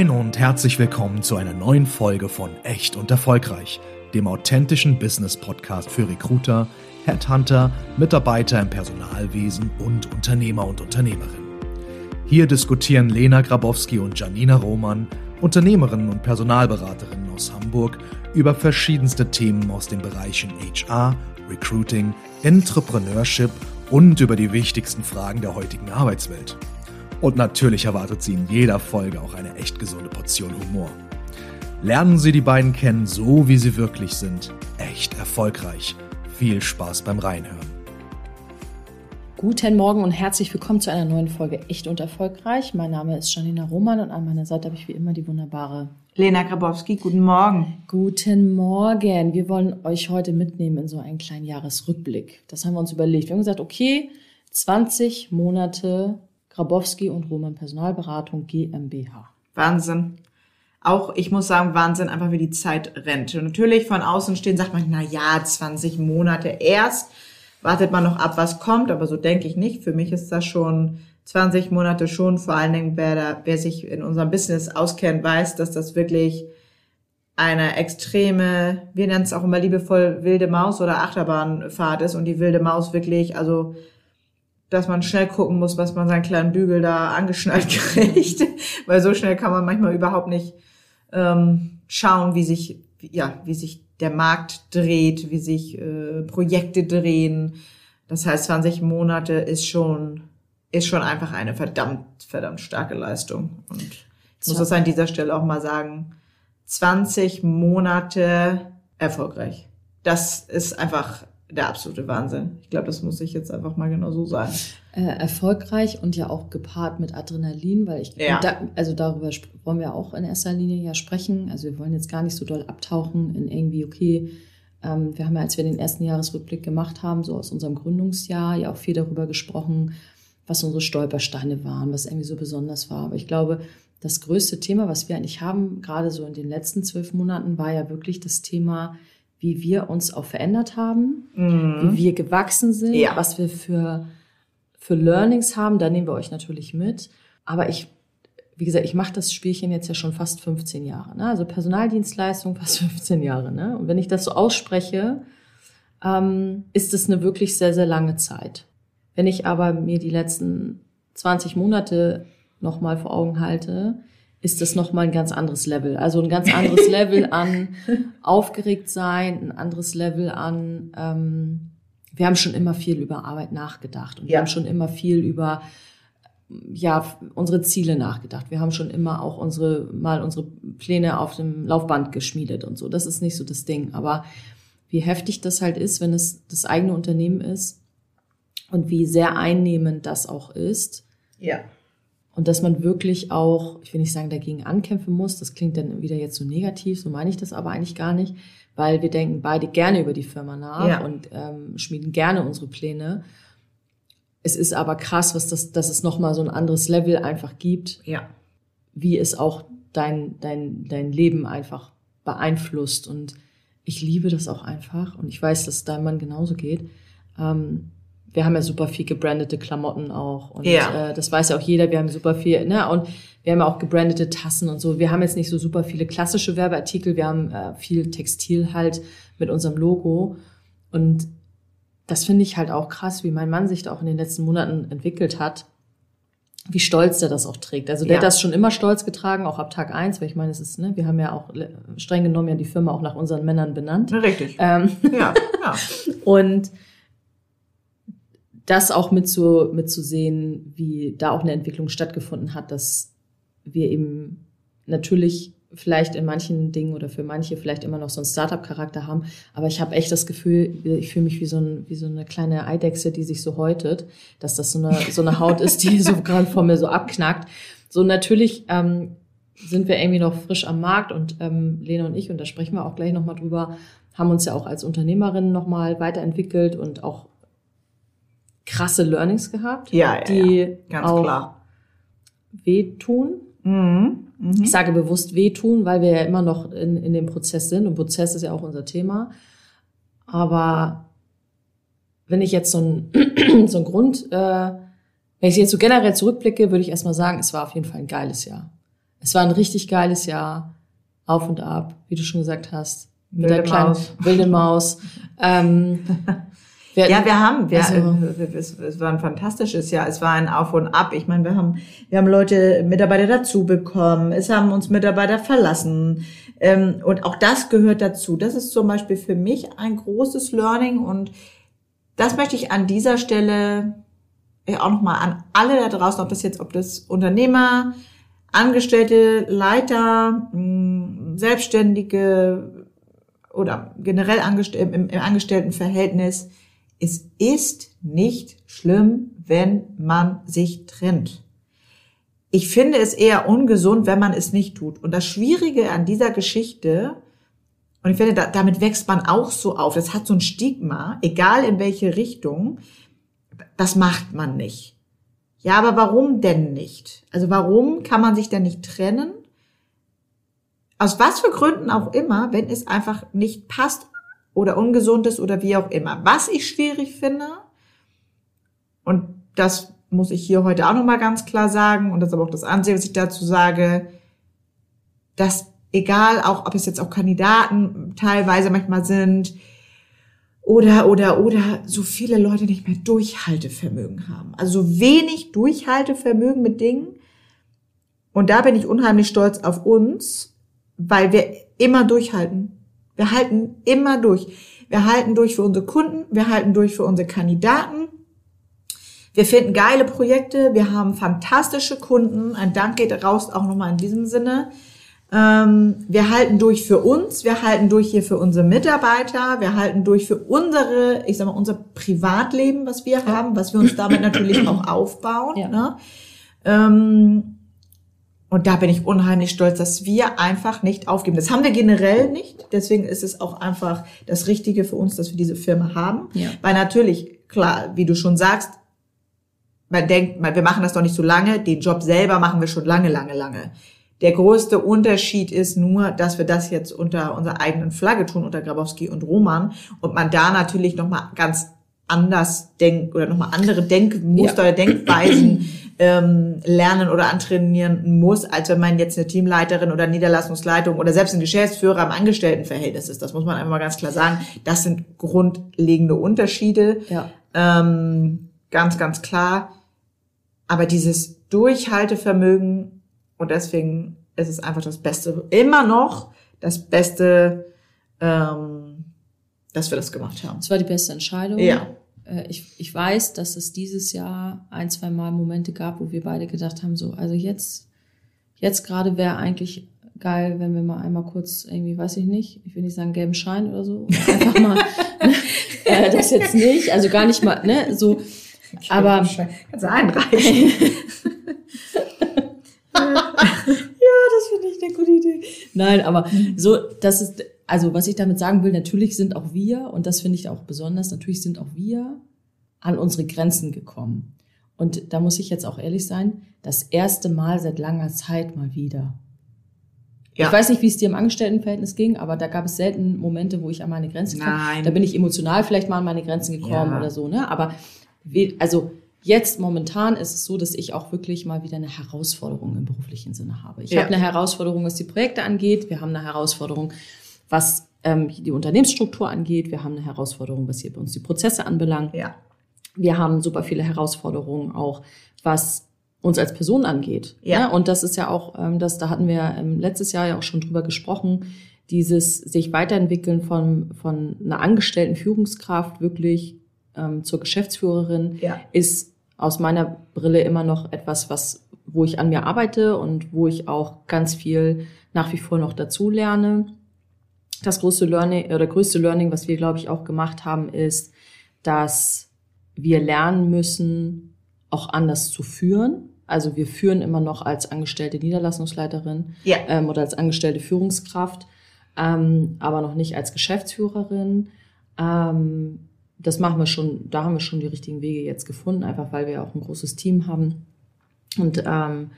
Moin und herzlich willkommen zu einer neuen Folge von Echt und Erfolgreich, dem authentischen Business-Podcast für Recruiter, Headhunter, Mitarbeiter im Personalwesen und Unternehmer und Unternehmerinnen. Hier diskutieren Lena Grabowski und Janina Roman, Unternehmerinnen und Personalberaterinnen aus Hamburg, über verschiedenste Themen aus den Bereichen HR, Recruiting, Entrepreneurship und über die wichtigsten Fragen der heutigen Arbeitswelt. Und natürlich erwartet Sie in jeder Folge auch eine echt gesunde Portion Humor. Lernen Sie die beiden kennen, so wie sie wirklich sind. Echt erfolgreich. Viel Spaß beim Reinhören. Guten Morgen und herzlich willkommen zu einer neuen Folge Echt und Erfolgreich. Mein Name ist Janina Roman und an meiner Seite habe ich wie immer die wunderbare Lena Grabowski. Guten Morgen. Guten Morgen. Wir wollen euch heute mitnehmen in so einen kleinen Jahresrückblick. Das haben wir uns überlegt. Wir haben gesagt, okay, 20 Monate Grabowski und Roman Personalberatung GmbH. Wahnsinn. Auch, ich muss sagen, Wahnsinn, einfach wie die Zeit rennt. Und natürlich von außen stehen, sagt man, na ja, 20 Monate erst. Wartet man noch ab, was kommt, aber so denke ich nicht. Für mich ist das schon 20 Monate schon. Vor allen Dingen, wer, da, wer sich in unserem Business auskennt, weiß, dass das wirklich eine extreme, wir nennen es auch immer liebevoll wilde Maus oder Achterbahnfahrt ist und die wilde Maus wirklich, also dass man schnell gucken muss, was man seinen kleinen Bügel da angeschnallt kriegt, weil so schnell kann man manchmal überhaupt nicht ähm, schauen, wie sich ja wie sich der Markt dreht, wie sich äh, Projekte drehen. Das heißt, 20 Monate ist schon ist schon einfach eine verdammt verdammt starke Leistung und ich muss das an dieser Stelle auch mal sagen. 20 Monate erfolgreich. Das ist einfach der absolute Wahnsinn. Ich glaube, das muss ich jetzt einfach mal genau so sagen. Äh, erfolgreich und ja auch gepaart mit Adrenalin, weil ich, ja. da, also darüber wollen wir auch in erster Linie ja sprechen. Also wir wollen jetzt gar nicht so doll abtauchen in irgendwie, okay, ähm, wir haben ja, als wir den ersten Jahresrückblick gemacht haben, so aus unserem Gründungsjahr, ja auch viel darüber gesprochen, was unsere Stolpersteine waren, was irgendwie so besonders war. Aber ich glaube, das größte Thema, was wir eigentlich haben, gerade so in den letzten zwölf Monaten, war ja wirklich das Thema, wie wir uns auch verändert haben, mhm. wie wir gewachsen sind, ja. was wir für, für Learnings haben. Da nehmen wir euch natürlich mit. Aber ich, wie gesagt, ich mache das Spielchen jetzt ja schon fast 15 Jahre. Ne? Also Personaldienstleistung fast 15 Jahre. Ne? Und wenn ich das so ausspreche, ähm, ist es eine wirklich sehr, sehr lange Zeit. Wenn ich aber mir die letzten 20 Monate nochmal vor Augen halte, ist das nochmal ein ganz anderes Level. Also ein ganz anderes Level an aufgeregt sein, ein anderes Level an, ähm, wir haben schon immer viel über Arbeit nachgedacht und ja. wir haben schon immer viel über ja, unsere Ziele nachgedacht. Wir haben schon immer auch unsere, mal unsere Pläne auf dem Laufband geschmiedet und so. Das ist nicht so das Ding. Aber wie heftig das halt ist, wenn es das eigene Unternehmen ist und wie sehr einnehmend das auch ist. Ja. Und dass man wirklich auch, ich will nicht sagen, dagegen ankämpfen muss, das klingt dann wieder jetzt so negativ, so meine ich das aber eigentlich gar nicht, weil wir denken beide gerne über die Firma nach ja. und ähm, schmieden gerne unsere Pläne. Es ist aber krass, was das, dass es nochmal so ein anderes Level einfach gibt, ja. wie es auch dein, dein, dein Leben einfach beeinflusst. Und ich liebe das auch einfach und ich weiß, dass es deinem Mann genauso geht. Ähm, wir haben ja super viel gebrandete Klamotten auch. Und ja. äh, das weiß ja auch jeder, wir haben super viel, ne? Und wir haben auch gebrandete Tassen und so. Wir haben jetzt nicht so super viele klassische Werbeartikel, wir haben äh, viel Textil halt mit unserem Logo. Und das finde ich halt auch krass, wie mein Mann sich da auch in den letzten Monaten entwickelt hat, wie stolz der das auch trägt. Also der ja. hat das schon immer stolz getragen, auch ab Tag eins, weil ich meine, es ist, ne, wir haben ja auch streng genommen ja die Firma auch nach unseren Männern benannt. Richtig. Ähm, ja, ja. und das auch mitzu, mitzusehen, wie da auch eine Entwicklung stattgefunden hat, dass wir eben natürlich vielleicht in manchen Dingen oder für manche vielleicht immer noch so einen Startup-Charakter haben. Aber ich habe echt das Gefühl, ich fühle mich wie so, ein, wie so eine kleine Eidechse, die sich so häutet, dass das so eine, so eine Haut ist, die so gerade vor mir so abknackt. So natürlich ähm, sind wir irgendwie noch frisch am Markt und ähm, Lena und ich, und da sprechen wir auch gleich nochmal drüber, haben uns ja auch als Unternehmerinnen nochmal weiterentwickelt und auch krasse Learnings gehabt, ja, die ja, ganz auch klar. wehtun. Mhm. Mhm. Ich sage bewusst wehtun, weil wir ja immer noch in, in dem Prozess sind und Prozess ist ja auch unser Thema. Aber wenn ich jetzt so ein, so ein Grund, äh, wenn ich jetzt so generell zurückblicke, würde ich erstmal sagen, es war auf jeden Fall ein geiles Jahr. Es war ein richtig geiles Jahr. Auf und ab, wie du schon gesagt hast. Mit Wilde der kleinen Maus. wilde Maus. ähm, wir Ja, wir haben, wir, Also- es, es war ein fantastisches Jahr. Es war ein Auf und Ab. Ich meine, wir haben, wir haben Leute, Mitarbeiter dazu bekommen. Es haben uns Mitarbeiter verlassen. Ähm, und auch das gehört dazu. Das ist zum Beispiel für mich ein großes Learning und das möchte ich an dieser Stelle auch nochmal an alle da draußen, ob das jetzt, ob das Unternehmer, Angestellte, Leiter, mh, Selbstständige oder generell im, im Angestelltenverhältnis, es ist nicht schlimm, wenn man sich trennt. Ich finde es eher ungesund, wenn man es nicht tut. Und das Schwierige an dieser Geschichte, und ich finde, da, damit wächst man auch so auf, das hat so ein Stigma, egal in welche Richtung, das macht man nicht. Ja, aber warum denn nicht? Also warum kann man sich denn nicht trennen? Aus was für Gründen auch immer, wenn es einfach nicht passt oder ungesund ist oder wie auch immer. Was ich schwierig finde, und das muss ich hier heute auch nochmal ganz klar sagen, und das ist aber auch das Ansehen, was ich dazu sage, dass egal, auch ob es jetzt auch Kandidaten teilweise manchmal sind, oder, oder, oder so viele Leute nicht mehr Durchhaltevermögen haben. Also so wenig Durchhaltevermögen mit Dingen. Und da bin ich unheimlich stolz auf uns, weil wir immer durchhalten. Wir halten immer durch. Wir halten durch für unsere Kunden, wir halten durch für unsere Kandidaten. Wir finden geile Projekte, wir haben fantastische Kunden. Ein Dank geht raus auch nochmal in diesem Sinne. Ähm, wir halten durch für uns, wir halten durch hier für unsere Mitarbeiter, wir halten durch für unsere, ich sag mal, unser Privatleben, was wir haben, was wir uns damit natürlich auch aufbauen. Ja. Ne? Und da bin ich unheimlich stolz, dass wir einfach nicht aufgeben. Das haben wir generell nicht. Deswegen ist es auch einfach das Richtige für uns, dass wir diese Firma haben. Ja. Weil natürlich, klar, wie du schon sagst, man denkt, wir machen das doch nicht so lange. Den Job selber machen wir schon lange, lange, lange. Der größte Unterschied ist nur, dass wir das jetzt unter unserer eigenen Flagge tun, unter Grabowski und Roman. Und man da natürlich nochmal ganz anders denkt oder nochmal andere Denkmuster oder Denkweisen ähm, lernen oder antrainieren muss, als wenn man jetzt eine Teamleiterin oder Niederlassungsleitung oder selbst ein Geschäftsführer im Angestelltenverhältnis ist. Das muss man einfach mal ganz klar sagen. Das sind grundlegende Unterschiede. Ja. Ähm, ganz, ganz klar. Aber dieses Durchhaltevermögen und deswegen ist es einfach das Beste, immer noch das Beste, ähm, dass wir das gemacht haben. Es war die beste Entscheidung. Ja. Äh, Ich, ich weiß, dass es dieses Jahr ein, zwei Mal Momente gab, wo wir beide gedacht haben, so, also jetzt, jetzt gerade wäre eigentlich geil, wenn wir mal einmal kurz irgendwie, weiß ich nicht, ich will nicht sagen gelben Schein oder so, einfach mal, äh, das jetzt nicht, also gar nicht mal, ne, so, aber Kannst du einreichen. das finde ich eine gute Idee. Nein, aber so, das ist, also was ich damit sagen will, natürlich sind auch wir, und das finde ich auch besonders, natürlich sind auch wir an unsere Grenzen gekommen. Und da muss ich jetzt auch ehrlich sein, das erste Mal seit langer Zeit mal wieder. Ja. Ich weiß nicht, wie es dir im Angestelltenverhältnis ging, aber da gab es selten Momente, wo ich an meine Grenze kam. Nein. Da bin ich emotional vielleicht mal an meine Grenzen gekommen Ja. oder so, ne? Aber also jetzt momentan ist es so, dass ich auch wirklich mal wieder eine Herausforderung im beruflichen Sinne habe. Ich Ja. habe eine Herausforderung, was die Projekte angeht. Wir haben eine Herausforderung, was ähm, die Unternehmensstruktur angeht. Wir haben eine Herausforderung, was hier bei uns die Prozesse anbelangt. Ja. Wir haben super viele Herausforderungen auch, was uns als Person angeht. Ja. Ne? Und das ist ja auch, ähm, das, da hatten wir ähm, letztes Jahr ja auch schon drüber gesprochen, dieses sich weiterentwickeln von, von einer angestellten Führungskraft wirklich ähm, zur Geschäftsführerin Ja. ist aus meiner Brille immer noch etwas, was, wo ich an mir arbeite und wo ich auch ganz viel nach wie vor noch dazu lerne. Das größte Learning oder größte Learning, was wir, glaube ich, auch gemacht haben, ist, dass wir lernen müssen, auch anders zu führen. Also wir führen immer noch als angestellte Niederlassungsleiterin Ja. ähm, oder als angestellte Führungskraft, ähm, aber noch nicht als Geschäftsführerin. Ähm, das machen wir schon, da haben wir schon die richtigen Wege jetzt gefunden, einfach weil wir auch ein großes Team haben. Und ähm,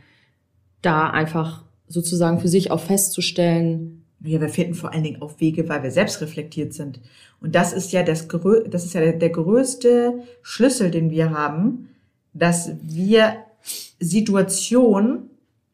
da einfach sozusagen für sich auch festzustellen, Ja, wir finden vor allen Dingen auch Wege, weil wir selbst reflektiert sind. Und das ist ja das, das ist ja der, der größte Schlüssel, den wir haben, dass wir Situationen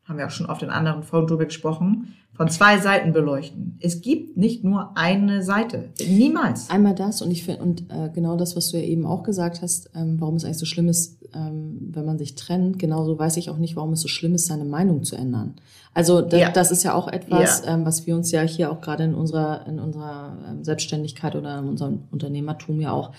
haben wir auch schon oft in anderen Folgen drüber gesprochen, von zwei Seiten beleuchten. Es gibt nicht nur eine Seite. Niemals. Einmal das und ich finde, und äh, genau das, was du ja eben auch gesagt hast, ähm, warum es eigentlich so schlimm ist, ähm, wenn man sich trennt, genauso weiß ich auch nicht, warum es so schlimm ist, seine Meinung zu ändern. Also da, ja. das ist ja auch etwas, ja. ähm, was wir uns ja hier auch gerade in unserer, in unserer ähm, Selbstständigkeit oder in unserem Unternehmertum ja auch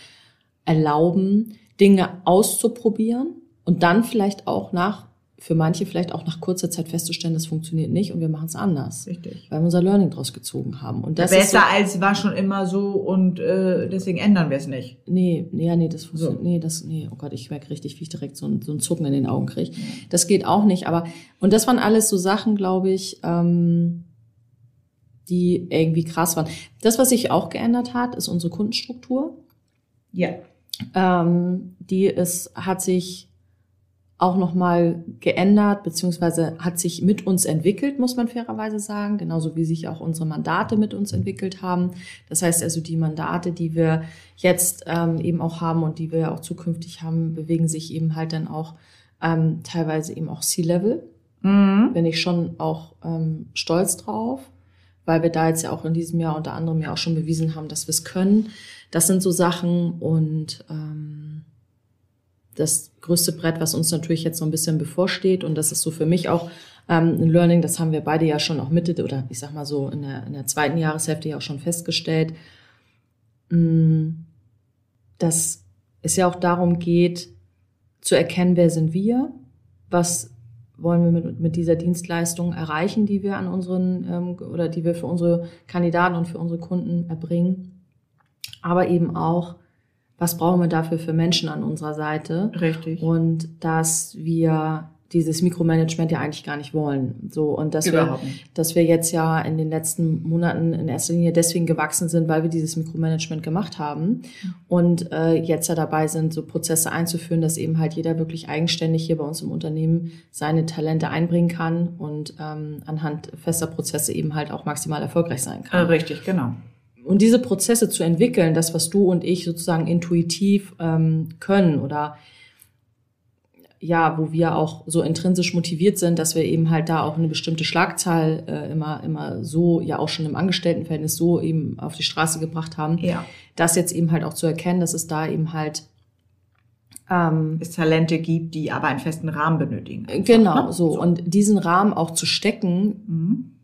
erlauben, Dinge auszuprobieren und dann vielleicht auch nach für manche vielleicht auch nach kurzer Zeit festzustellen, das funktioniert nicht und wir machen es anders. Richtig. Weil wir unser Learning draus gezogen haben. Und das Besser ist so, als war schon immer so und äh, deswegen ändern wir es nicht. Nee, nee, ja, nee, das funktioniert. So. Nee, das, nee, oh Gott, ich merke richtig, wie ich direkt so ein, so ein Zucken in den Augen kriege. Das geht auch nicht. Aber, und das waren alles so Sachen, glaube ich, ähm, die irgendwie krass waren. Das, was sich auch geändert hat, ist unsere Kundenstruktur. Ja. Ähm, die ist, hat sich auch nochmal geändert, beziehungsweise hat sich mit uns entwickelt, muss man fairerweise sagen, genauso wie sich auch unsere Mandate mit uns entwickelt haben. Das heißt also, die Mandate, die wir jetzt ähm, eben auch haben und die wir auch zukünftig haben, bewegen sich eben halt dann auch ähm, teilweise eben auch C-Level. Mhm. Bin ich schon auch ähm, stolz drauf, weil wir da jetzt ja auch in diesem Jahr unter anderem ja auch schon bewiesen haben, dass wir es können. Das sind so Sachen und ähm, das größte Brett, was uns natürlich jetzt so ein bisschen bevorsteht. Und das ist so für mich auch ähm, ein Learning, das haben wir beide ja schon auch Mitte oder ich sag mal so in der, in der zweiten Jahreshälfte ja auch schon festgestellt, mm, dass es ja auch darum geht, zu erkennen, wer sind wir, was wollen wir mit, mit dieser Dienstleistung erreichen, die wir an unseren ähm, oder die wir für unsere Kandidaten und für unsere Kunden erbringen, aber eben auch, was brauchen wir dafür für Menschen an unserer Seite. Richtig. Und dass wir dieses Mikromanagement ja eigentlich gar nicht wollen. So und dass wir, dass wir jetzt ja in den letzten Monaten in erster Linie deswegen gewachsen sind, weil wir dieses Mikromanagement gemacht haben und äh, jetzt ja dabei sind, so Prozesse einzuführen, dass eben halt jeder wirklich eigenständig hier bei uns im Unternehmen seine Talente einbringen kann und ähm, anhand fester Prozesse eben halt auch maximal erfolgreich sein kann. Richtig, genau. Und diese Prozesse zu entwickeln, das, was du und ich sozusagen intuitiv ähm, können oder ja, wo wir auch so intrinsisch motiviert sind, dass wir eben halt da auch eine bestimmte Schlagzahl äh, immer, immer so, ja auch schon im Angestelltenverhältnis so eben auf die Straße gebracht haben. Ja. Das jetzt eben halt auch zu erkennen, dass es da eben halt ähm, es Talente gibt, die aber einen festen Rahmen benötigen. Einfach, genau, ne? so. so. Und diesen Rahmen auch zu stecken, mhm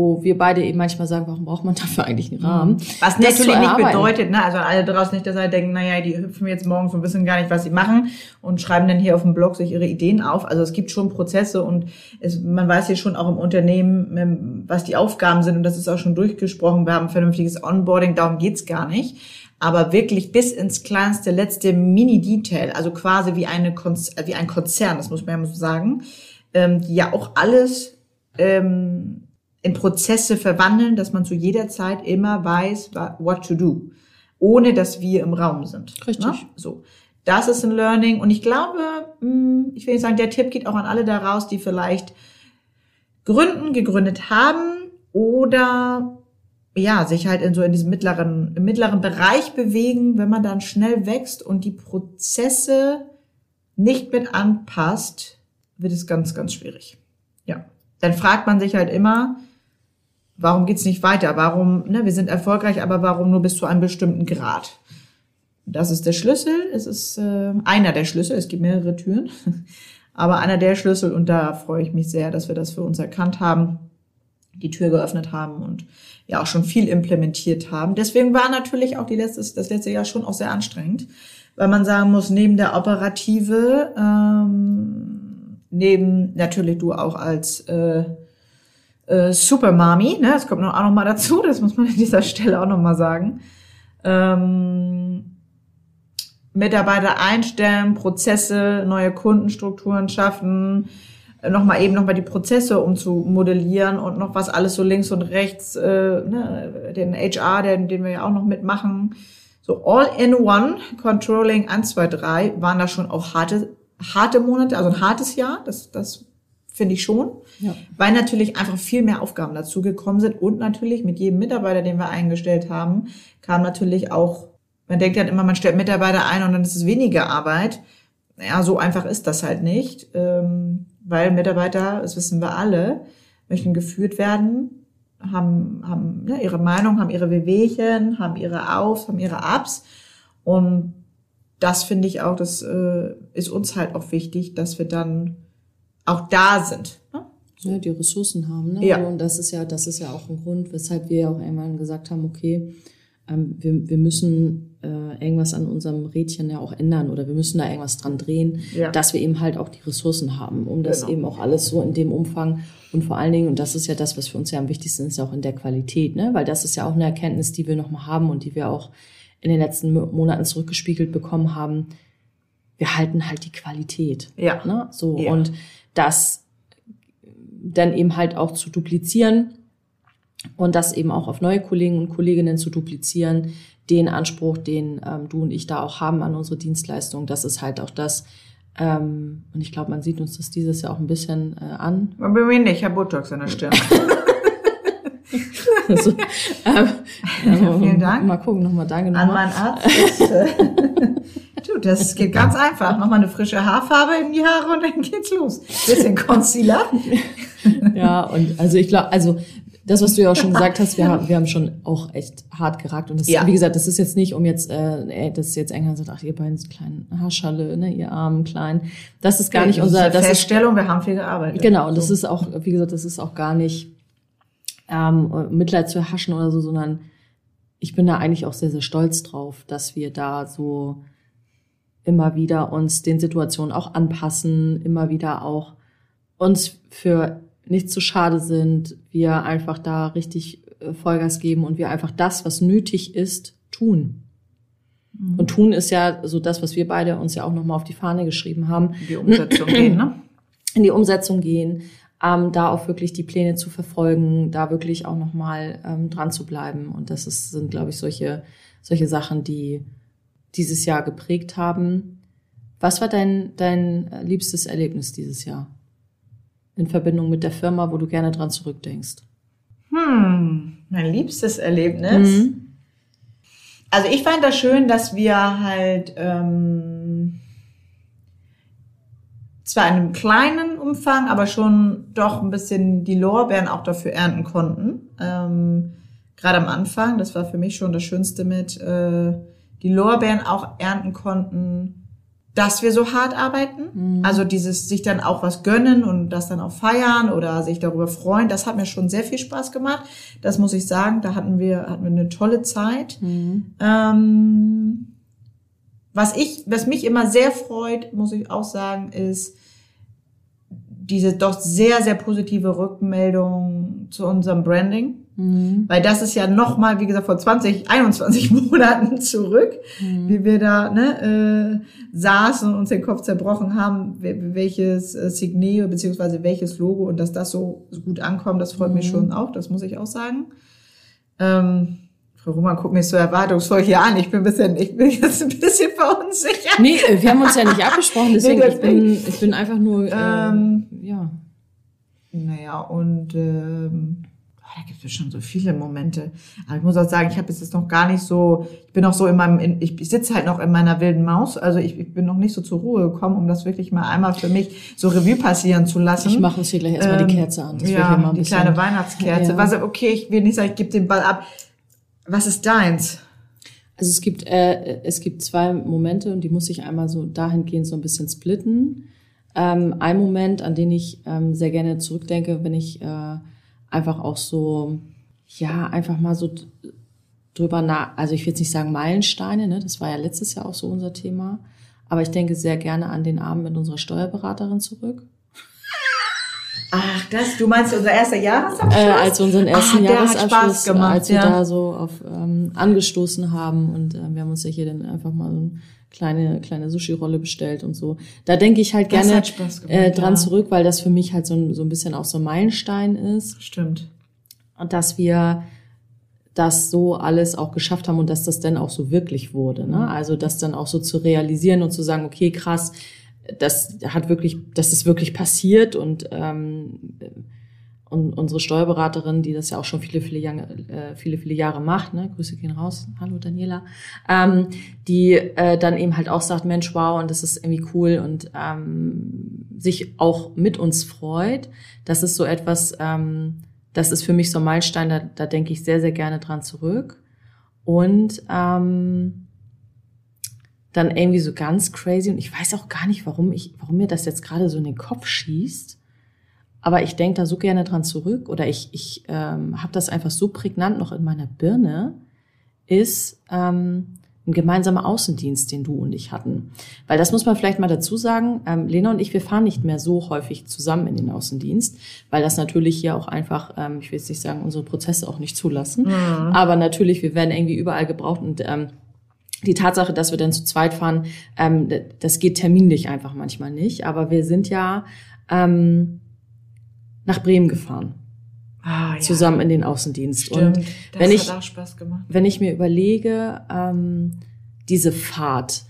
wo wir beide eben manchmal sagen, warum braucht man dafür eigentlich einen Rahmen? Mhm. Was das natürlich nicht bedeutet, ne? also alle draußen nicht, dass alle denken, naja, die hüpfen jetzt morgens und wissen gar nicht, was sie machen und schreiben dann hier auf dem Blog sich ihre Ideen auf. Also es gibt schon Prozesse und es, man weiß hier schon auch im Unternehmen, ähm, was die Aufgaben sind und das ist auch schon durchgesprochen. Wir haben ein vernünftiges Onboarding, darum geht's gar nicht. Aber wirklich bis ins kleinste, letzte Mini-Detail, also quasi wie, eine Konz wie ein Konzern, das muss man ja so sagen, ähm, die ja auch alles ähm, in Prozesse verwandeln, dass man zu jeder Zeit immer weiß, what to do, ohne dass wir im Raum sind. Richtig. Ne? So. Das ist ein Learning. Und ich glaube, hm, ich will nicht sagen, der Tipp geht auch an alle daraus, die vielleicht gründen, gegründet haben oder ja, sich halt in so in diesem mittleren, im mittleren Bereich bewegen, wenn man dann schnell wächst und die Prozesse nicht mit anpasst, wird es ganz, ganz schwierig. Ja. Dann fragt man sich halt immer, warum geht's nicht weiter? Warum, ne, wir sind erfolgreich, aber warum nur bis zu einem bestimmten Grad? Das ist der Schlüssel. Es ist äh, einer der Schlüssel. Es gibt mehrere Türen, aber einer der Schlüssel. Und da freue ich mich sehr, dass wir das für uns erkannt haben, die Tür geöffnet haben und ja auch schon viel implementiert haben. Deswegen war natürlich auch die letzte, das letzte Jahr schon auch sehr anstrengend, weil man sagen muss, neben der Operative, ähm, neben natürlich du auch als äh, äh, Super Mami, ne? Das kommt auch noch mal dazu, das muss man an dieser Stelle auch noch mal sagen. Ähm, Mitarbeiter einstellen, Prozesse, neue Kundenstrukturen schaffen, äh, nochmal eben nochmal die Prozesse umzumodellieren und noch was alles so links und rechts, äh, ne, den HR, den, den wir ja auch noch mitmachen. So all in one, Controlling 1, 2, 3, waren da schon auch harte, harte Monate, also ein hartes Jahr, das, das finde ich schon. Ja. Weil natürlich einfach viel mehr Aufgaben dazugekommen sind und natürlich mit jedem Mitarbeiter, den wir eingestellt haben, kam natürlich auch, man denkt halt immer, man stellt Mitarbeiter ein und dann ist es weniger Arbeit. Ja, so einfach ist das halt nicht. Ähm, Weil Mitarbeiter, das wissen wir alle, möchten geführt werden, haben, haben ne, ihre Meinung, haben ihre Wehwehchen, haben ihre Aufs, haben ihre Ups. Und das finde ich auch, das äh, ist uns halt auch wichtig, dass wir dann auch da sind. Ne? Ja, die Ressourcen haben. Ne? Ja. Und das ist ja, das ist ja auch ein Grund, weshalb wir auch irgendwann gesagt haben, okay, ähm, wir, wir müssen äh, irgendwas an unserem Rädchen ja auch ändern oder wir müssen da irgendwas dran drehen, Ja. dass wir eben halt auch die Ressourcen haben, um das Genau. eben auch alles so in dem Umfang und vor allen Dingen, und das ist ja das, was für uns ja am wichtigsten ist, auch in der Qualität, ne? weil das ist ja auch eine Erkenntnis, die wir nochmal haben und die wir auch in den letzten Mo- Monaten zurückgespiegelt bekommen haben. Wir halten halt die Qualität. Ja. Ne? So, Ja. und das dann eben halt auch zu duplizieren und das eben auch auf neue Kollegen und Kolleginnen zu duplizieren, den Anspruch, den ähm, du und ich da auch haben an unsere Dienstleistung, das ist halt auch das, ähm, und ich glaube, man sieht uns das dieses Jahr auch ein bisschen äh, an. Bei mir nicht, ich habe Botox in der Stirn. Also, ähm, Ja, vielen Dank. Mal gucken, nochmal danke An nochmal. meinen Arzt. Äh, du, das geht ganz einfach. Nochmal eine frische Haarfarbe in die Haare und dann geht's los. Bisschen Concealer. Ja, und also ich glaube, also das, was du ja auch schon gesagt hast, wir haben, wir haben schon auch echt hart geragt. Und das, Ja. wie gesagt, das ist jetzt nicht, um jetzt, äh, das ist jetzt England sagt, ach, ihr beiden so kleinen Haarschale, ne, ihr armen Kleinen. Das ist gar nicht Das ist unser, das ist, Feststellung, wir haben viel gearbeitet. genau, und das So. ist auch, wie gesagt, das ist auch gar nicht ähm, Mitleid zu erhaschen oder so, sondern ich bin da eigentlich auch sehr, sehr stolz drauf, dass wir da so immer wieder uns den Situationen auch anpassen, immer wieder auch uns für nicht zu schade sind, wir einfach da richtig äh, Vollgas geben und wir einfach das, was nötig ist, tun. Mhm. Und tun ist ja so das, was wir beide uns ja auch nochmal auf die Fahne geschrieben haben, die Umsetzung gehen, ne? in die Umsetzung gehen, ähm, da auch wirklich die Pläne zu verfolgen, da wirklich auch nochmal ähm, dran zu bleiben. Und das ist, sind, glaube ich, solche, solche Sachen, die dieses Jahr geprägt haben. Was war dein, dein liebstes Erlebnis dieses Jahr? In Verbindung mit der Firma, wo du gerne dran zurückdenkst. Hm, mein liebstes Erlebnis. Mhm. Also ich fand das schön, dass wir halt ähm, zwar in einem kleinen Umfang, aber schon doch ein bisschen die Lorbeeren auch dafür ernten konnten. Ähm, Gerade am Anfang, das war für mich schon das Schönste mit, äh, die Lorbeeren auch ernten konnten, dass wir so hart arbeiten. Also dieses sich dann auch was gönnen und das dann auch feiern oder sich darüber freuen, das hat mir schon sehr viel Spaß gemacht. Das muss ich sagen, da hatten wir, hatten wir eine tolle Zeit. Mhm. Ähm, was ich, was mich immer sehr freut, muss ich auch sagen, ist diese doch sehr, sehr positive Rückmeldung zu unserem Branding. Mhm. Weil das ist ja nochmal, wie gesagt, vor 20, 21 Monaten zurück, wie wir da ne, äh, saßen und uns den Kopf zerbrochen haben, wel- welches äh, Signet beziehungsweise welches Logo und dass das so gut ankommt, das freut mich schon auch, das muss ich auch sagen. Ähm, Frau Roman guckt mich so erwartungsvoll hier an. Ich bin ein bisschen, ich bin jetzt ein bisschen verunsichert. Nee, äh, wir haben uns ja nicht abgesprochen, deswegen, Nee, ich, bin, ich bin einfach nur, äh, Ähm, ja. Naja, und ähm, da gibt es schon so viele Momente. Aber ich muss auch sagen, ich habe jetzt noch gar nicht so, ich bin noch so in meinem, in, ich, ich sitze halt noch in meiner wilden Maus. Also ich, ich bin noch nicht so zur Ruhe gekommen, um das wirklich mal einmal für mich so Revue passieren zu lassen. Ich mache uns hier gleich erstmal die Ähm, Kerze an. Das ja, mal ein die bisschen- kleine Weihnachtskerze. Ja. Was, okay, ich will nicht sagen, ich gebe den Ball ab. Was ist deins? Also es gibt, äh, es gibt zwei Momente und die muss ich einmal so dahingehend so ein bisschen splitten. Ähm, ein Moment, an den ich ähm, sehr gerne zurückdenke, wenn ich äh, einfach auch so, ja, einfach mal so drüber nach, also ich will jetzt nicht sagen Meilensteine, ne? das war ja letztes Jahr auch so unser Thema, aber ich denke sehr gerne an den Abend mit unserer Steuerberaterin zurück. Ach, das, du meinst unser erster Jahresabschluss? Äh, als wir unseren ersten hat Jahresabschluss, Spaß gemacht, als wir ja. da so auf ähm, angestoßen haben und äh, wir haben uns ja hier dann einfach mal so eine kleine kleine Sushi-Rolle bestellt und so. Da denke ich halt gerne gemacht, äh, dran ja. zurück, weil das für mich halt so ein, so ein bisschen auch so ein Meilenstein ist Stimmt. und dass wir das so alles auch geschafft haben und dass das dann auch so wirklich wurde. Ne? Also das dann auch so zu realisieren und zu sagen, okay, krass, das hat wirklich, das ist wirklich passiert und ähm, und unsere Steuerberaterin, die das ja auch schon viele, viele, Jahre, äh, viele, viele Jahre macht, ne, Grüße gehen raus, hallo Daniela, ähm, die äh, dann eben halt auch sagt, Mensch, wow, und das ist irgendwie cool und ähm, sich auch mit uns freut. Das ist so etwas, ähm, das ist für mich so ein Meilenstein, da, da denke ich sehr, sehr gerne dran zurück. Und ähm, dann irgendwie so ganz crazy und ich weiß auch gar nicht, warum ich, warum mir das jetzt gerade so in den Kopf schießt. Aber ich denke da so gerne dran zurück oder ich, ich ähm, habe das einfach so prägnant noch in meiner Birne, ist ähm, ein gemeinsamer Außendienst, den du und ich hatten. Weil das muss man vielleicht mal dazu sagen, ähm, Lena und ich, wir fahren nicht mehr so häufig zusammen in den Außendienst, weil das natürlich hier auch einfach, ähm, ich will jetzt nicht sagen, unsere Prozesse auch nicht zulassen. Mhm. Aber natürlich, wir werden irgendwie überall gebraucht und ähm, die Tatsache, dass wir dann zu zweit fahren, ähm, das geht terminlich einfach manchmal nicht. Aber wir sind ja ähm, nach Bremen gefahren. Ah, ja. Zusammen in den Außendienst. Stimmt, und wenn ich, wenn ich mir überlege, ähm, diese Fahrt,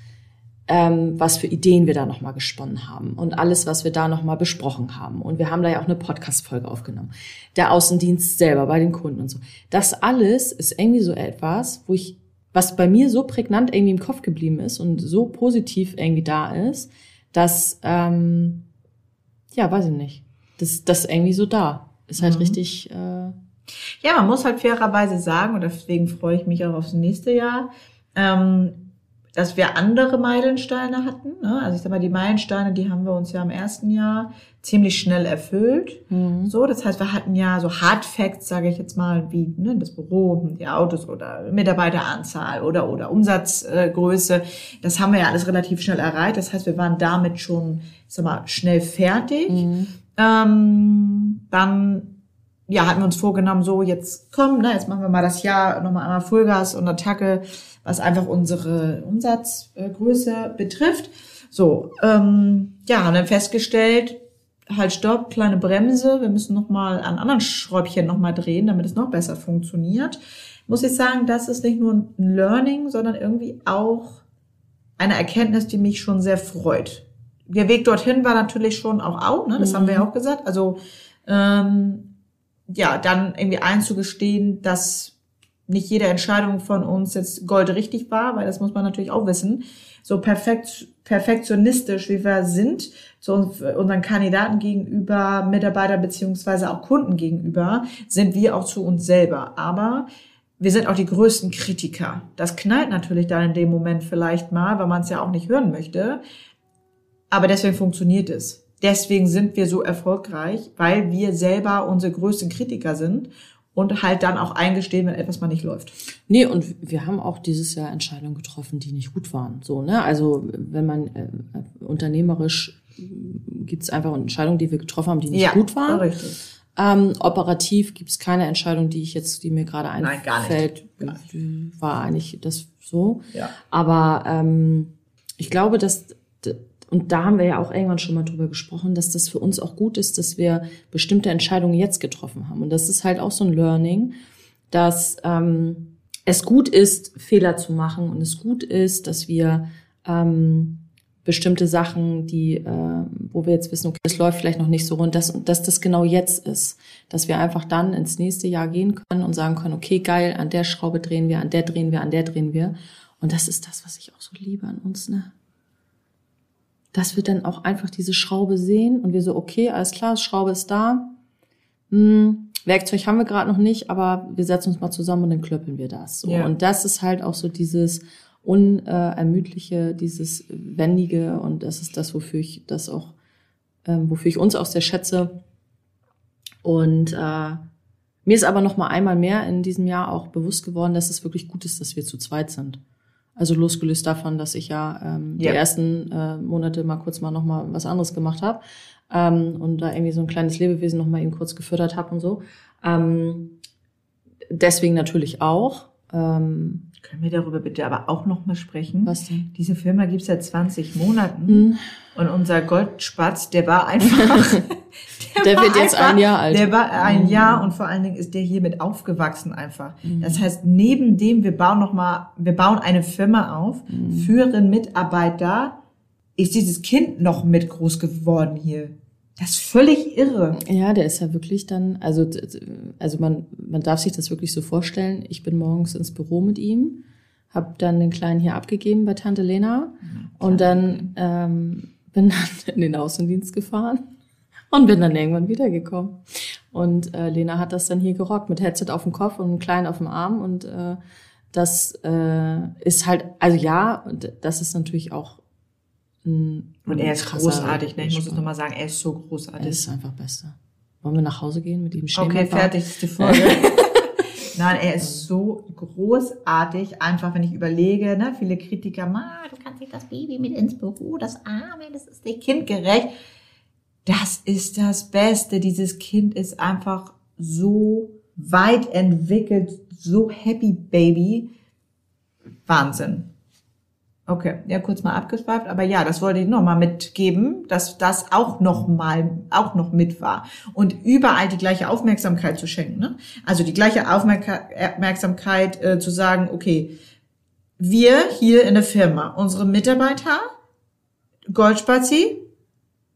ähm, was für Ideen wir da nochmal gesponnen haben und alles, was wir da nochmal besprochen haben. Und wir haben da ja auch eine Podcast-Folge aufgenommen. Der Außendienst selber bei den Kunden und so. Das alles ist irgendwie so etwas, wo ich, was bei mir so prägnant irgendwie im Kopf geblieben ist und so positiv irgendwie da ist, dass, ähm, ja, weiß ich nicht das, das ist irgendwie so da. Ist halt mhm. richtig. Äh ja, man muss halt fairerweise sagen, und deswegen freue ich mich auch aufs nächste Jahr, ähm, dass wir andere Meilensteine hatten. Ne? Also ich sag mal, die Meilensteine, die haben wir uns ja im ersten Jahr ziemlich schnell erfüllt. Mhm. So, das heißt, wir hatten ja so Hard Facts, sage ich jetzt mal, wie ne, das Büro, die Autos oder Mitarbeiteranzahl oder oder Umsatzgröße. Das haben wir ja alles relativ schnell erreicht. Das heißt, wir waren damit schon, ich sag mal, schnell fertig. Mhm. Ähm, dann ja, hatten wir uns vorgenommen, so jetzt komm, ne, jetzt machen wir mal das Jahr nochmal einmal Vollgas und Attacke, was einfach unsere Umsatzgröße betrifft. So, ähm, ja, haben dann festgestellt, halt stopp, kleine Bremse, wir müssen nochmal an anderen Schräubchen nochmal drehen, damit es noch besser funktioniert. Muss ich sagen, das ist nicht nur ein Learning, sondern irgendwie auch eine Erkenntnis, die mich schon sehr freut der Weg dorthin war natürlich schon auch out, ne? das mhm. haben wir ja mhm. auch gesagt. Also ähm, ja, dann irgendwie einzugestehen, dass nicht jede Entscheidung von uns jetzt goldrichtig war, weil das muss man natürlich auch wissen. So perfekt, perfektionistisch, wie wir sind, zu unseren Kandidaten gegenüber, Mitarbeiter beziehungsweise auch Kunden gegenüber, sind wir auch zu uns selber. Aber wir sind auch die größten Kritiker. Das knallt natürlich dann in dem Moment vielleicht mal, weil man es ja auch nicht hören möchte. Aber deswegen funktioniert es. Deswegen sind wir so erfolgreich, weil wir selber unsere größten Kritiker sind und halt dann auch eingestehen, wenn etwas mal nicht läuft. Nee, und wir haben auch dieses Jahr Entscheidungen getroffen, die nicht gut waren. So, ne? Also wenn man äh, unternehmerisch gibt es einfach Entscheidungen, die wir getroffen haben, die nicht ja, gut waren. Richtig. Ähm, operativ gibt es keine Entscheidung, die ich jetzt, die mir gerade einfällt. Nein, gar nicht. Gar nicht. War eigentlich das so. Ja. Aber ähm, ich glaube, dass und da haben wir ja auch irgendwann schon mal drüber gesprochen, dass das für uns auch gut ist, dass wir bestimmte Entscheidungen jetzt getroffen haben. Und das ist halt auch so ein Learning, dass ähm, es gut ist, Fehler zu machen und es gut ist, dass wir ähm, bestimmte Sachen, die, äh, wo wir jetzt wissen, okay, es läuft vielleicht noch nicht so rund, dass, dass das genau jetzt ist. Dass wir einfach dann ins nächste Jahr gehen können und sagen können, okay, geil, an der Schraube drehen wir, an der drehen wir, an der drehen wir. Und das ist das, was ich auch so liebe an uns, ne? Dass wir dann auch einfach diese Schraube sehen und wir so, okay, alles klar, Schraube ist da. Hm, Werkzeug haben wir gerade noch nicht, aber wir setzen uns mal zusammen und dann klöppeln wir das. So. Ja. Und das ist halt auch so dieses unermüdliche, dieses wendige und das ist das, wofür ich das auch, ähm, wofür ich uns auch sehr schätze. Und äh, mir ist aber noch mal einmal mehr in diesem Jahr auch bewusst geworden, dass es wirklich gut ist, dass wir zu zweit sind. Also losgelöst davon, dass ich ja ähm, ja. die ersten äh, Monate mal kurz mal noch mal was anderes gemacht habe ähm, und da irgendwie so ein kleines Lebewesen noch mal eben kurz gefördert habe und so. Ähm, deswegen natürlich auch. Ähm, Können wir darüber bitte aber auch noch mal sprechen? Was denn? Diese Firma gibt's seit 20 Monaten mhm. und unser Goldspatz, der war einfach der, wird jetzt einfach, ein Jahr alt. Der war ein mhm. Jahr und vor allen Dingen ist der hier mit aufgewachsen einfach. Mhm. Das heißt, neben dem, wir bauen noch mal, wir bauen eine Firma auf, mhm. führen Mitarbeiter, ist dieses Kind noch mit groß geworden hier. Das ist völlig irre. Ja, der ist ja wirklich dann, also, also man, man darf sich das wirklich so vorstellen. Ich bin morgens ins Büro mit ihm, habe dann den Kleinen hier abgegeben bei Tante Lena und dann ähm, bin dann in den Außendienst gefahren und bin dann irgendwann wiedergekommen. Und äh, Lena hat das dann hier gerockt mit Headset auf dem Kopf und einem Kleinen auf dem Arm und äh, das äh, ist halt, also ja, das ist natürlich auch Und er ist großartig, ne? Ich muss es nochmal sagen, er ist so großartig. Er ist einfach Bester. Wollen wir nach Hause gehen mit ihm stehen? Okay, fertig ist die Folge. Nein, er ist so großartig, einfach wenn ich überlege, ne, viele Kritiker, ma, du kannst nicht das Baby mit ins Büro, das Arme, das ist nicht kindgerecht. Das ist das Beste. Dieses Kind ist einfach so weit entwickelt, so happy Baby. Wahnsinn. Okay, ja, kurz mal abgeschweift, aber ja, das wollte ich noch mal mitgeben, dass das auch noch mal, auch noch mit war. Und überall die gleiche Aufmerksamkeit zu schenken, ne? Also die gleiche Aufmerksamkeit äh, zu sagen, okay, wir hier in der Firma, unsere Mitarbeiter, Goldspazi,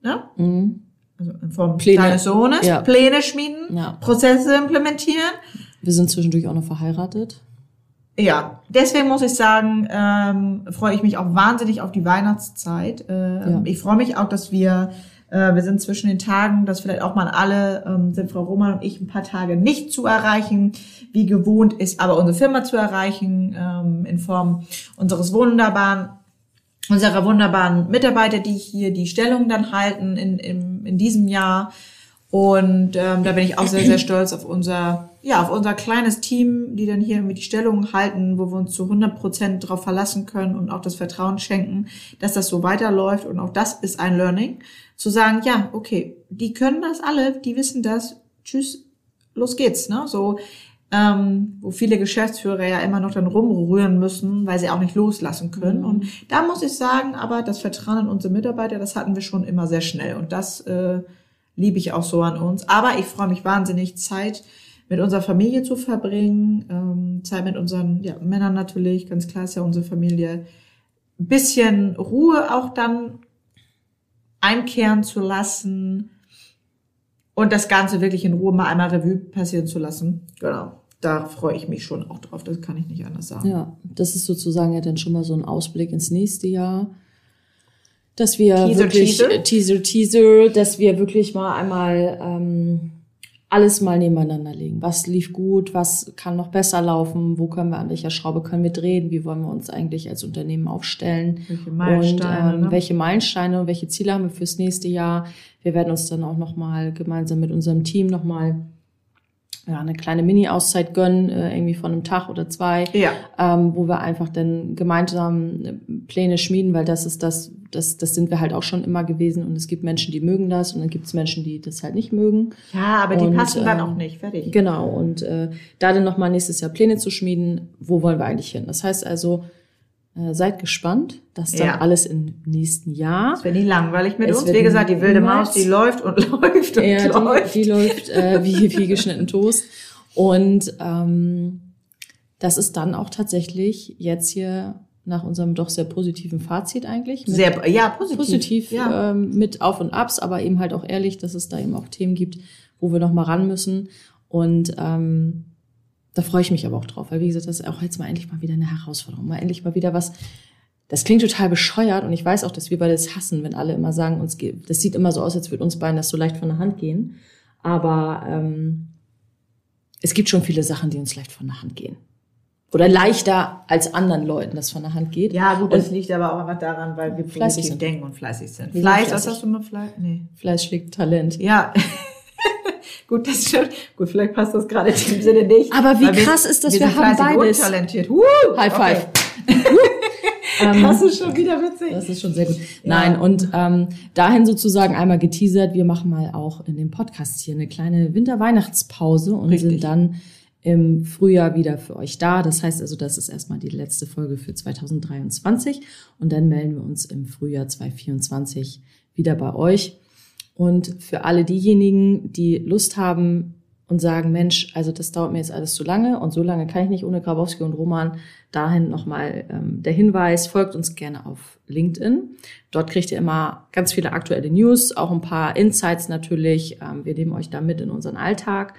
ne? Mhm. Also in Form Pläne. deines Sohnes, ja. Pläne schmieden, ja. Prozesse implementieren. Wir sind zwischendurch auch noch verheiratet. Ja, deswegen muss ich sagen, ähm, freue ich mich auch wahnsinnig auf die Weihnachtszeit. Ähm, ja. Ich freue mich auch, dass wir, äh, wir sind zwischen den Tagen, dass vielleicht auch mal alle, ähm, sind Frau Roman und ich ein paar Tage nicht zu erreichen, wie gewohnt ist, aber unsere Firma zu erreichen, ähm, in Form unseres wunderbaren, unserer wunderbaren Mitarbeiter, die hier die Stellung dann halten in, in, in diesem Jahr. Und ähm, da bin ich auch sehr, sehr stolz auf unser, ja, auf unser kleines Team, die dann hier irgendwie die Stellungen halten, wo wir uns zu 100 Prozent darauf verlassen können und auch das Vertrauen schenken, dass das so weiterläuft. Und auch das ist ein Learning, zu sagen, ja, okay, die können das alle, die wissen das, tschüss, los geht's, ne? So, ähm, wo viele Geschäftsführer ja immer noch dann rumrühren müssen, weil sie auch nicht loslassen können. Mhm. Und da muss ich sagen, aber das Vertrauen in unsere Mitarbeiter, das hatten wir schon immer sehr schnell. Und das äh, liebe ich auch so an uns. Aber ich freue mich wahnsinnig, Zeit mit unserer Familie zu verbringen, ähm, Zeit mit unseren ja, Männern natürlich, ganz klar ist ja unsere Familie. Ein bisschen Ruhe auch dann einkehren zu lassen und das Ganze wirklich in Ruhe mal einmal Revue passieren zu lassen. Genau. Da freue ich mich schon auch drauf, das kann ich nicht anders sagen. Ja, das ist sozusagen ja dann schon mal so ein Ausblick ins nächste Jahr dass wir Teaser, wirklich Teaser? Teaser, Teaser, dass wir wirklich mal einmal ähm, alles mal nebeneinander legen. Was lief gut, was kann noch besser laufen, wo können wir an welcher Schraube können wir drehen, wie wollen wir uns eigentlich als Unternehmen aufstellen welche Meilensteine, und ähm, ne? welche Meilensteine und welche Ziele haben wir fürs nächste Jahr. Wir werden uns dann auch noch mal gemeinsam mit unserem Team noch mal ja, eine kleine Mini-Auszeit gönnen, äh, irgendwie von einem Tag oder zwei, ja. ähm, wo wir einfach dann gemeinsam äh, Pläne schmieden, weil das ist das, das, das sind wir halt auch schon immer gewesen und es gibt Menschen, die mögen das und dann gibt es Menschen, die das halt nicht mögen. Ja, aber die und, passen dann äh, auch nicht, fertig. Genau, und äh, da dann nochmal nächstes Jahr Pläne zu schmieden, wo wollen wir eigentlich hin? Das heißt also, seid gespannt, dass dann ja. alles im nächsten Jahr. Es wird nie langweilig mit es uns. Wie gesagt, die wilde Maus, die läuft und läuft und ja, läuft. Die, die läuft äh, wie, wie geschnitten Toast. Und ähm, das ist dann auch tatsächlich jetzt hier nach unserem doch sehr positiven Fazit eigentlich. sehr, ja, positiv. Positiv ja. Ähm, mit Auf und Abs, aber eben halt auch ehrlich, dass es da eben auch Themen gibt, wo wir noch mal ran müssen. Und ähm, da freue ich mich aber auch drauf, weil wie gesagt, das ist auch jetzt mal endlich mal wieder eine Herausforderung, mal endlich mal wieder was. Das klingt total bescheuert und ich weiß auch, dass wir beide das hassen, wenn alle immer sagen, uns geht, das sieht immer so aus, als würde uns beiden das so leicht von der Hand gehen. Aber ähm, es gibt schon viele Sachen, die uns leicht von der Hand gehen. Oder leichter als anderen Leuten das von der Hand geht. Ja, gut, das und liegt aber auch einfach daran, weil wir fleißig denken und fleißig sind. Fleiß, was hast du mal Fleiß? Nee. Fleiß schlägt Talent. Ja. Gut, das stimmt. Gut, vielleicht passt das gerade in dem Sinne nicht. Aber wie krass wir, ist das, wir, wir haben beides. talentiert. Uh, High five. Okay. das ist schon wieder witzig. Das ist schon sehr gut. Nein, und ähm, dahin sozusagen einmal geteasert, wir machen mal auch in dem Podcast hier eine kleine Winter-Weihnachtspause und Richtig. sind dann im Frühjahr wieder für euch da. Das heißt also, das ist erstmal die letzte Folge für 2023 und dann melden wir uns im Frühjahr 2024 wieder bei euch. Und für alle diejenigen, die Lust haben, und sagen, Mensch, also das dauert mir jetzt alles zu lange und so lange kann ich nicht ohne Grabowski und Roman. Dahin nochmal ähm, der Hinweis, folgt uns gerne auf LinkedIn. Dort kriegt ihr immer ganz viele aktuelle News, auch ein paar Insights natürlich. Ähm, wir nehmen euch da mit in unseren Alltag.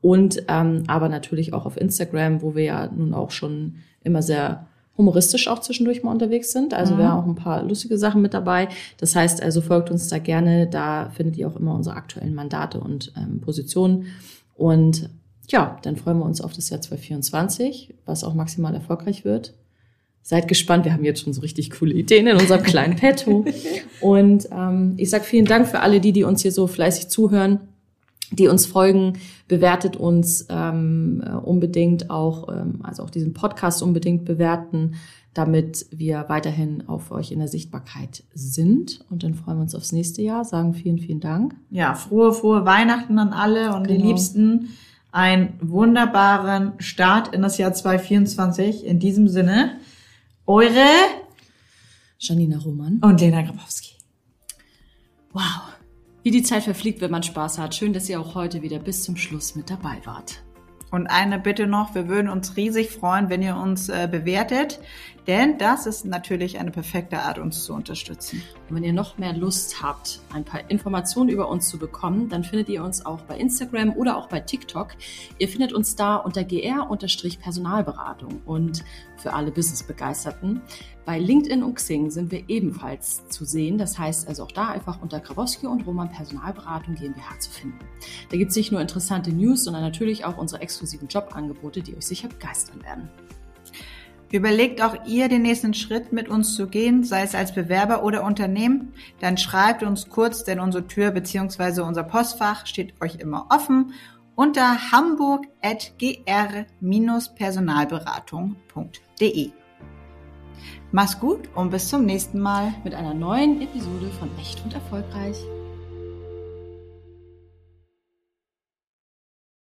Und ähm, aber natürlich auch auf Instagram, wo wir ja nun auch schon immer sehr humoristisch auch zwischendurch mal unterwegs sind. Also mhm. wir haben auch ein paar lustige Sachen mit dabei. Das heißt also, folgt uns da gerne. Da findet ihr auch immer unsere aktuellen Mandate und ähm, Positionen. Und ja, dann freuen wir uns auf das Jahr 2024, was auch maximal erfolgreich wird. Seid gespannt, wir haben jetzt schon so richtig coole Ideen in unserem kleinen Petto. Und ähm, ich sage vielen Dank für alle die, die uns hier so fleißig zuhören, die uns folgen, bewertet uns ähm, äh, unbedingt auch, ähm, also auch diesen Podcast unbedingt bewerten, damit wir weiterhin auf euch in der Sichtbarkeit sind. Und dann freuen wir uns aufs nächste Jahr, sagen vielen, vielen Dank. Ja, frohe, frohe Weihnachten an alle und genau. den Liebsten. Einen wunderbaren Start in das Jahr 2024. In diesem Sinne, eure Janina Roman und Lena Grabowski. Wow. Wie die Zeit verfliegt, wenn man Spaß hat. Schön, dass ihr auch heute wieder bis zum Schluss mit dabei wart. Und eine Bitte noch, wir würden uns riesig freuen, wenn ihr uns äh, bewertet, denn das ist natürlich eine perfekte Art, uns zu unterstützen. Und wenn ihr noch mehr Lust habt, ein paar Informationen über uns zu bekommen, dann findet ihr uns auch bei Instagram oder auch bei TikTok. Ihr findet uns da unter gr-personalberatung und für alle Business-Begeisterten. Bei LinkedIn und Xing sind wir ebenfalls zu sehen. Das heißt also auch da einfach unter Grabowski und Roman Personalberatung GmbH zu finden. Da gibt es nicht nur interessante News, sondern natürlich auch unsere exklusiven Jobangebote, die euch sicher begeistern werden. Überlegt auch ihr, den nächsten Schritt mit uns zu gehen, sei es als Bewerber oder Unternehmen, dann schreibt uns kurz, denn unsere Tür bzw. unser Postfach steht euch immer offen unter hamburg.gr-personalberatung.de. Mach's gut und bis zum nächsten Mal mit einer neuen Episode von Echt und Erfolgreich.